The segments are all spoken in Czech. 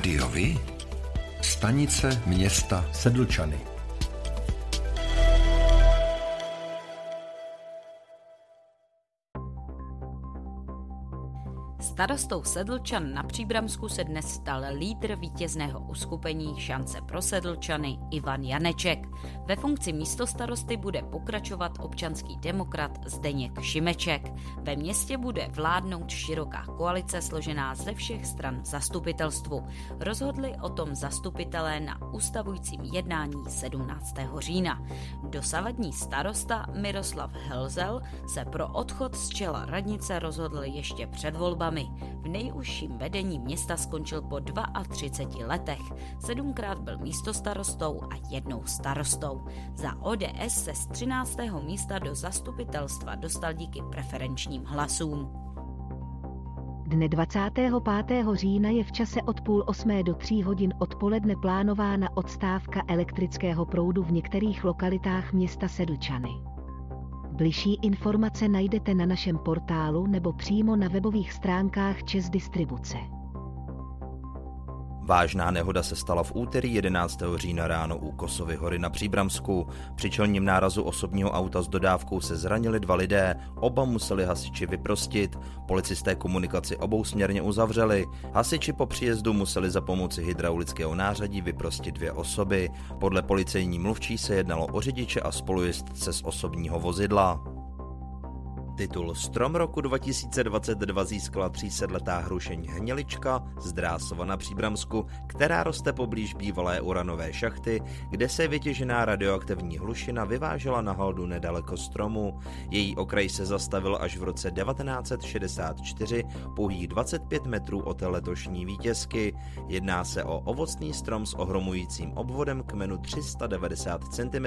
Rádiovi? Stanice města Sedlčany. Starostou Sedlčan na Příbramsku se dnes stal lídr vítězného uskupení Šance pro Sedlčany Ivan Janeček. Ve funkci místostarosty bude pokračovat občanský demokrat Zdeněk Šimeček. Ve městě bude vládnout široká koalice složená ze všech stran zastupitelstvu. Rozhodli o tom zastupitelé na ustavujícím jednání 17. října. Dosavadní starosta Miroslav Helzel se pro odchod z čela radnice rozhodl ještě před volbami. V nejužším vedení města skončil po 32 letech. Sedmkrát byl místostarostou a jednou starostou. Za ODS se z 13. místa do zastupitelstva dostal díky preferenčním hlasům. Dne 25. října je v čase od půl osmé do tří hodin odpoledne plánována odstávka elektrického proudu v některých lokalitách města Sedlčany. Bližší informace najdete na našem portálu nebo přímo na webových stránkách Čes Distribuce. Vážná nehoda se stala v úterý 11. října ráno u Kosovy hory na Příbramsku. Při čelním nárazu osobního auta s dodávkou se zranili dva lidé, oba museli hasiči vyprostit. Policisté komunikaci obou směrně uzavřeli. Hasiči po příjezdu museli za pomoci hydraulického nářadí vyprostit dvě osoby. Podle policejní mluvčí se jednalo o řidiče a spolujezdce z osobního vozidla. Titul Strom roku 2022 získala třísedletá hrušeň Hnělička z Drásova na Příbramsku, která roste poblíž bývalé uranové šachty, kde se vytěžená radioaktivní hlušina vyvážela na haldu nedaleko stromu. Její okraj se zastavil až v roce 1964, pouhých 25 metrů od letošní vítězky. Jedná se o ovocný strom s ohromujícím obvodem kmenu 390 cm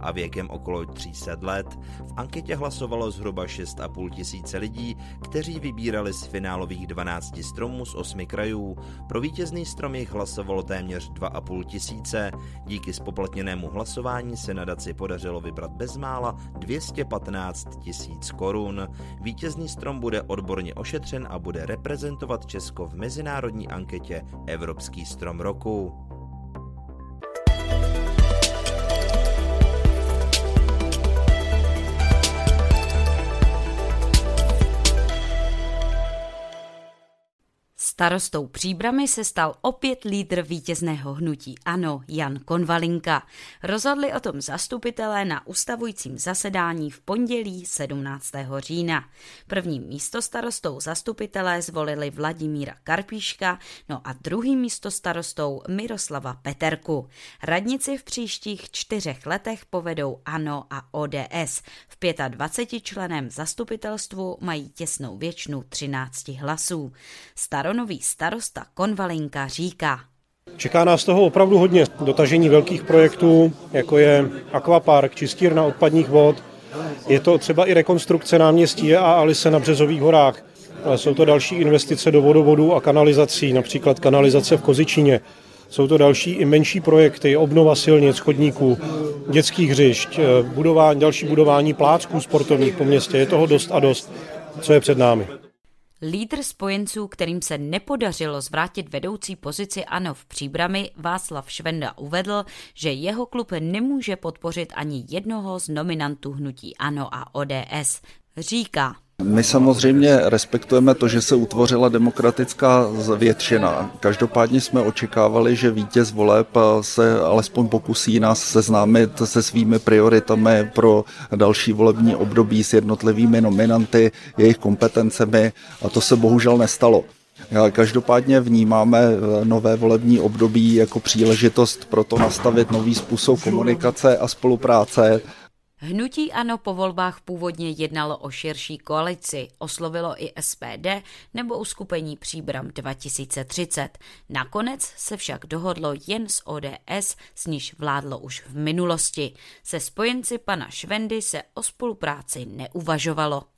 a věkem okolo 300 let. V anketě hlasovalo zhruba 6 6,5 tisíce lidí, kteří vybírali z finálových 12 stromů z 8 krajů. Pro vítězný strom jich hlasovalo téměř 2,5 tisíce. Díky spoplatněnému hlasování se nadaci podařilo vybrat bezmála 215 tisíc korun. Vítězný strom bude odborně ošetřen a bude reprezentovat Česko v mezinárodní anketě Evropský strom roku. Starostou Příbramy se stal opět lídr vítězného hnutí ANO Jan Konvalinka. Rozhodli o tom zastupitelé na ustavujícím zasedání v pondělí 17. října. Prvním místostarostou zastupitelé zvolili Vladimíra Karpíška, no a druhým místostarostou Miroslava Peterku. Radnici v příštích čtyřech letech povedou ANO a ODS. V 25 členem zastupitelstvu mají těsnou většinu 13 hlasů. Staronový nový starosta Konvalinka říká. Čeká nás toho opravdu hodně. Dotažení velkých projektů, jako je akvapark, čistírna odpadních vod. Je to třeba i rekonstrukce náměstí a Alice na Březových horách. Ale jsou to další investice do vodovodů a kanalizací, například kanalizace v Kozičíně. Jsou to další i menší projekty, obnova silnic, chodníků, dětských hřišť, budování, další budování plácků sportovních po městě. Je toho dost a dost, co je před námi. Lídr spojenců, kterým se nepodařilo zvrátit vedoucí pozici ANO v příbrami, Václav Švenda uvedl, že jeho klub nemůže podpořit ani jednoho z nominantů hnutí ANO a ODS. Říká, my samozřejmě respektujeme to, že se utvořila demokratická většina. Každopádně jsme očekávali, že vítěz voleb se alespoň pokusí nás seznámit se svými prioritami pro další volební období s jednotlivými nominanty, jejich kompetencemi a to se bohužel nestalo. Každopádně vnímáme nové volební období jako příležitost pro to nastavit nový způsob komunikace a spolupráce Hnutí ANO po volbách původně jednalo o širší koalici, oslovilo i SPD nebo uskupení Příbram 2030. Nakonec se však dohodlo jen s ODS, s níž vládlo už v minulosti. Se spojenci pana Švendy se o spolupráci neuvažovalo.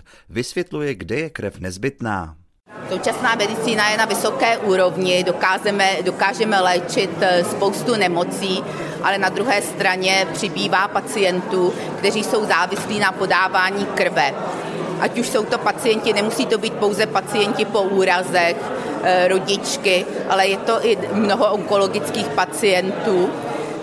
Vysvětluje, kde je krev nezbytná. Současná medicína je na vysoké úrovni, dokážeme, dokážeme léčit eh, spoustu nemocí, ale na druhé straně přibývá pacientů, kteří jsou závislí na podávání krve. Ať už jsou to pacienti, nemusí to být pouze pacienti po úrazech, eh, rodičky, ale je to i mnoho onkologických pacientů,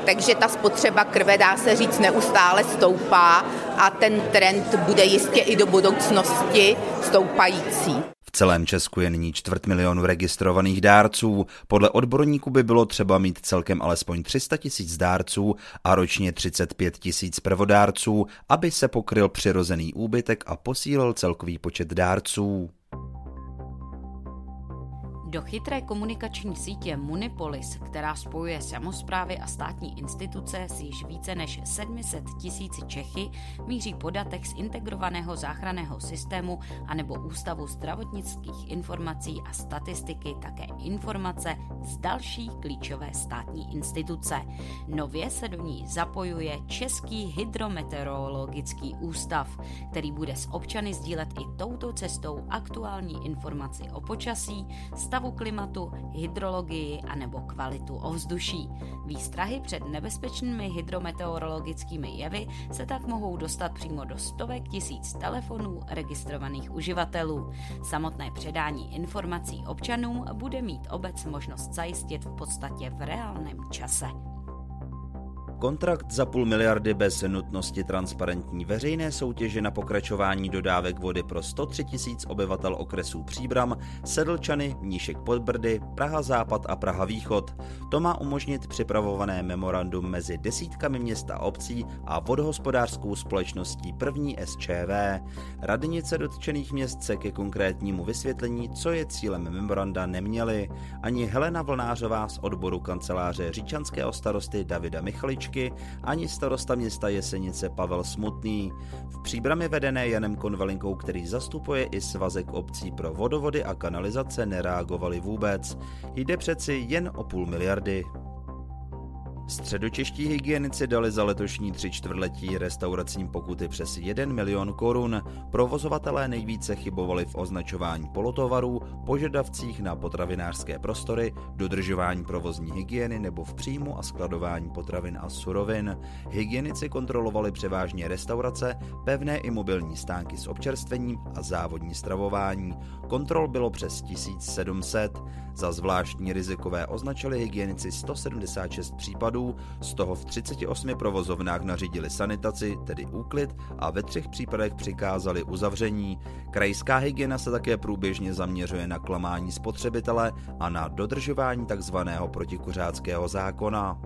takže ta spotřeba krve, dá se říct, neustále stoupá a ten trend bude jistě i do budoucnosti stoupající. V celém Česku je nyní čtvrt milionu registrovaných dárců. Podle odborníků by bylo třeba mít celkem alespoň 300 tisíc dárců a ročně 35 tisíc prvodárců, aby se pokryl přirozený úbytek a posílil celkový počet dárců. Do chytré komunikační sítě Munipolis, která spojuje samozprávy a státní instituce s již více než 700 tisíci Čechy, míří podatek z integrovaného záchranného systému anebo Ústavu zdravotnických informací a statistiky také informace z další klíčové státní instituce. Nově se do ní zapojuje Český hydrometeorologický ústav, který bude s občany sdílet i touto cestou aktuální informaci o počasí, stav stavu klimatu, hydrologii a nebo kvalitu ovzduší. Výstrahy před nebezpečnými hydrometeorologickými jevy se tak mohou dostat přímo do stovek tisíc telefonů registrovaných uživatelů. Samotné předání informací občanům bude mít obec možnost zajistit v podstatě v reálném čase. Kontrakt za půl miliardy bez nutnosti transparentní veřejné soutěže na pokračování dodávek vody pro 103 tisíc obyvatel okresů Příbram, Sedlčany, Níšek Podbrdy, Praha Západ a Praha Východ. To má umožnit připravované memorandum mezi desítkami města a obcí a vodohospodářskou společností první SČV. Radnice dotčených měst se ke konkrétnímu vysvětlení, co je cílem memoranda, neměly. Ani Helena Vlnářová z odboru kanceláře říčanského starosty Davida Michalič Hlubučky ani starosta města Jesenice Pavel Smutný. V příbrami vedené Janem Konvalinkou, který zastupuje i svazek obcí pro vodovody a kanalizace, nereagovali vůbec. Jde přeci jen o půl miliardy. Středočeští hygienici dali za letošní tři čtvrtletí restauracím pokuty přes 1 milion korun. Provozovatelé nejvíce chybovali v označování polotovarů, požadavcích na potravinářské prostory, dodržování provozní hygieny nebo v příjmu a skladování potravin a surovin. Hygienici kontrolovali převážně restaurace, pevné i mobilní stánky s občerstvením a závodní stravování. Kontrol bylo přes 1700. Za zvláštní rizikové označili hygienici 176 případů, z toho v 38 provozovnách nařídili sanitaci, tedy úklid, a ve třech případech přikázali uzavření. Krajská hygiena se také průběžně zaměřuje na klamání spotřebitele a na dodržování tzv. protikuřáckého zákona.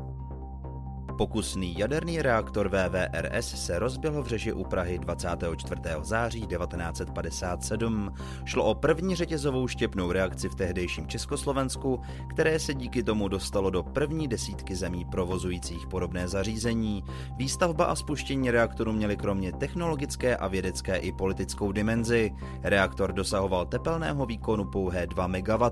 Pokusný jaderný reaktor VVRS se rozbil v řeži u Prahy 24. září 1957. Šlo o první řetězovou štěpnou reakci v tehdejším Československu, které se díky tomu dostalo do první desítky zemí provozujících podobné zařízení. Výstavba a spuštění reaktoru měly kromě technologické a vědecké i politickou dimenzi. Reaktor dosahoval tepelného výkonu pouhé 2 MW.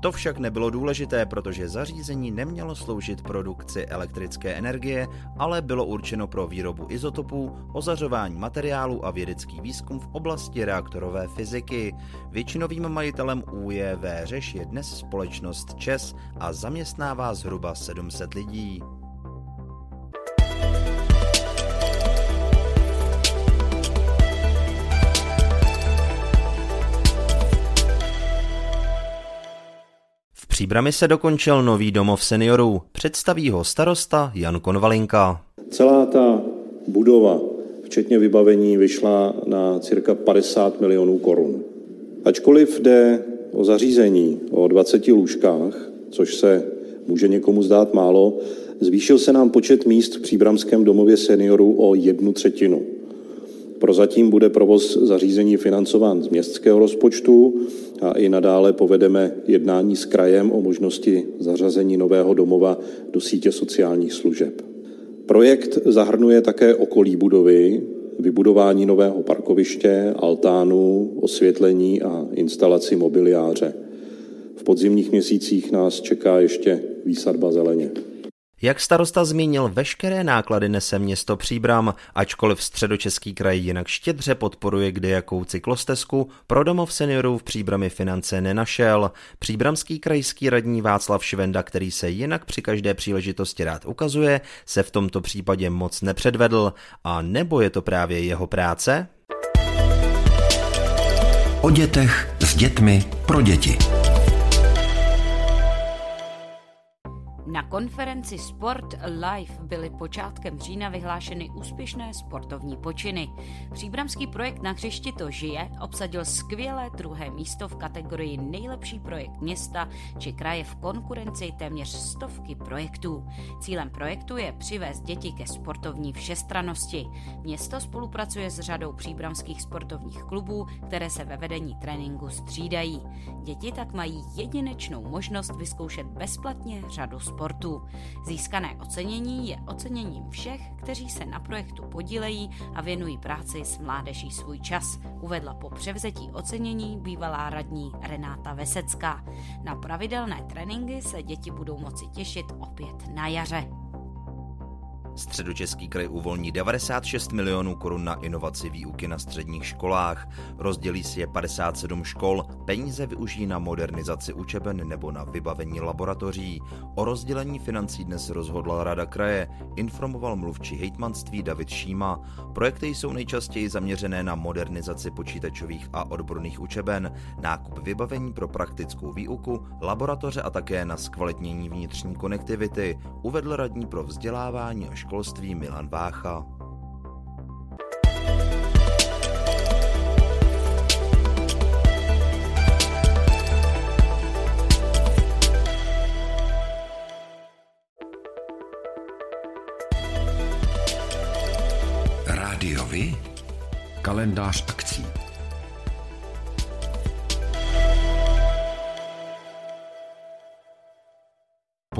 To však nebylo důležité, protože zařízení nemělo sloužit produkci elektrické energie energie, ale bylo určeno pro výrobu izotopů, ozařování materiálu a vědecký výzkum v oblasti reaktorové fyziky. Většinovým majitelem UJV Řeš je dnes společnost ČES a zaměstnává zhruba 700 lidí. Příbrami se dokončil nový domov seniorů. Představí ho starosta Jan Konvalinka. Celá ta budova, včetně vybavení, vyšla na cirka 50 milionů korun. Ačkoliv jde o zařízení o 20 lůžkách, což se může někomu zdát málo, zvýšil se nám počet míst v příbramském domově seniorů o jednu třetinu. Prozatím bude provoz zařízení financován z městského rozpočtu a i nadále povedeme jednání s krajem o možnosti zařazení nového domova do sítě sociálních služeb. Projekt zahrnuje také okolí budovy, vybudování nového parkoviště, altánu, osvětlení a instalaci mobiliáře. V podzimních měsících nás čeká ještě výsadba zeleně. Jak starosta zmínil, veškeré náklady nese město Příbram, ačkoliv středočeský kraj jinak štědře podporuje kde jakou cyklostezku, pro domov seniorů v Příbrami finance nenašel. Příbramský krajský radní Václav Švenda, který se jinak při každé příležitosti rád ukazuje, se v tomto případě moc nepředvedl. A nebo je to právě jeho práce? O dětech s dětmi pro děti. Na konferenci Sport Live byly počátkem října vyhlášeny úspěšné sportovní počiny. Příbramský projekt na hřišti to žije obsadil skvělé druhé místo v kategorii nejlepší projekt města či kraje v konkurenci téměř stovky projektů. Cílem projektu je přivést děti ke sportovní všestranosti. Město spolupracuje s řadou příbramských sportovních klubů, které se ve vedení tréninku střídají. Děti tak mají jedinečnou možnost vyzkoušet bezplatně řadu sportů sportu. Získané ocenění je oceněním všech, kteří se na projektu podílejí a věnují práci s mládeží svůj čas, uvedla po převzetí ocenění bývalá radní Renáta Vesecká. Na pravidelné tréninky se děti budou moci těšit opět na jaře. Středočeský kraj uvolní 96 milionů korun na inovaci výuky na středních školách. Rozdělí si je 57 škol, peníze využijí na modernizaci učeben nebo na vybavení laboratoří. O rozdělení financí dnes rozhodla Rada kraje, informoval mluvčí hejtmanství David Šíma. Projekty jsou nejčastěji zaměřené na modernizaci počítačových a odborných učeben, nákup vybavení pro praktickou výuku, laboratoře a také na zkvalitnění vnitřní konektivity, uvedl radní pro vzdělávání a školství Milan Vácha. Rádiovi? Kalendář akcí.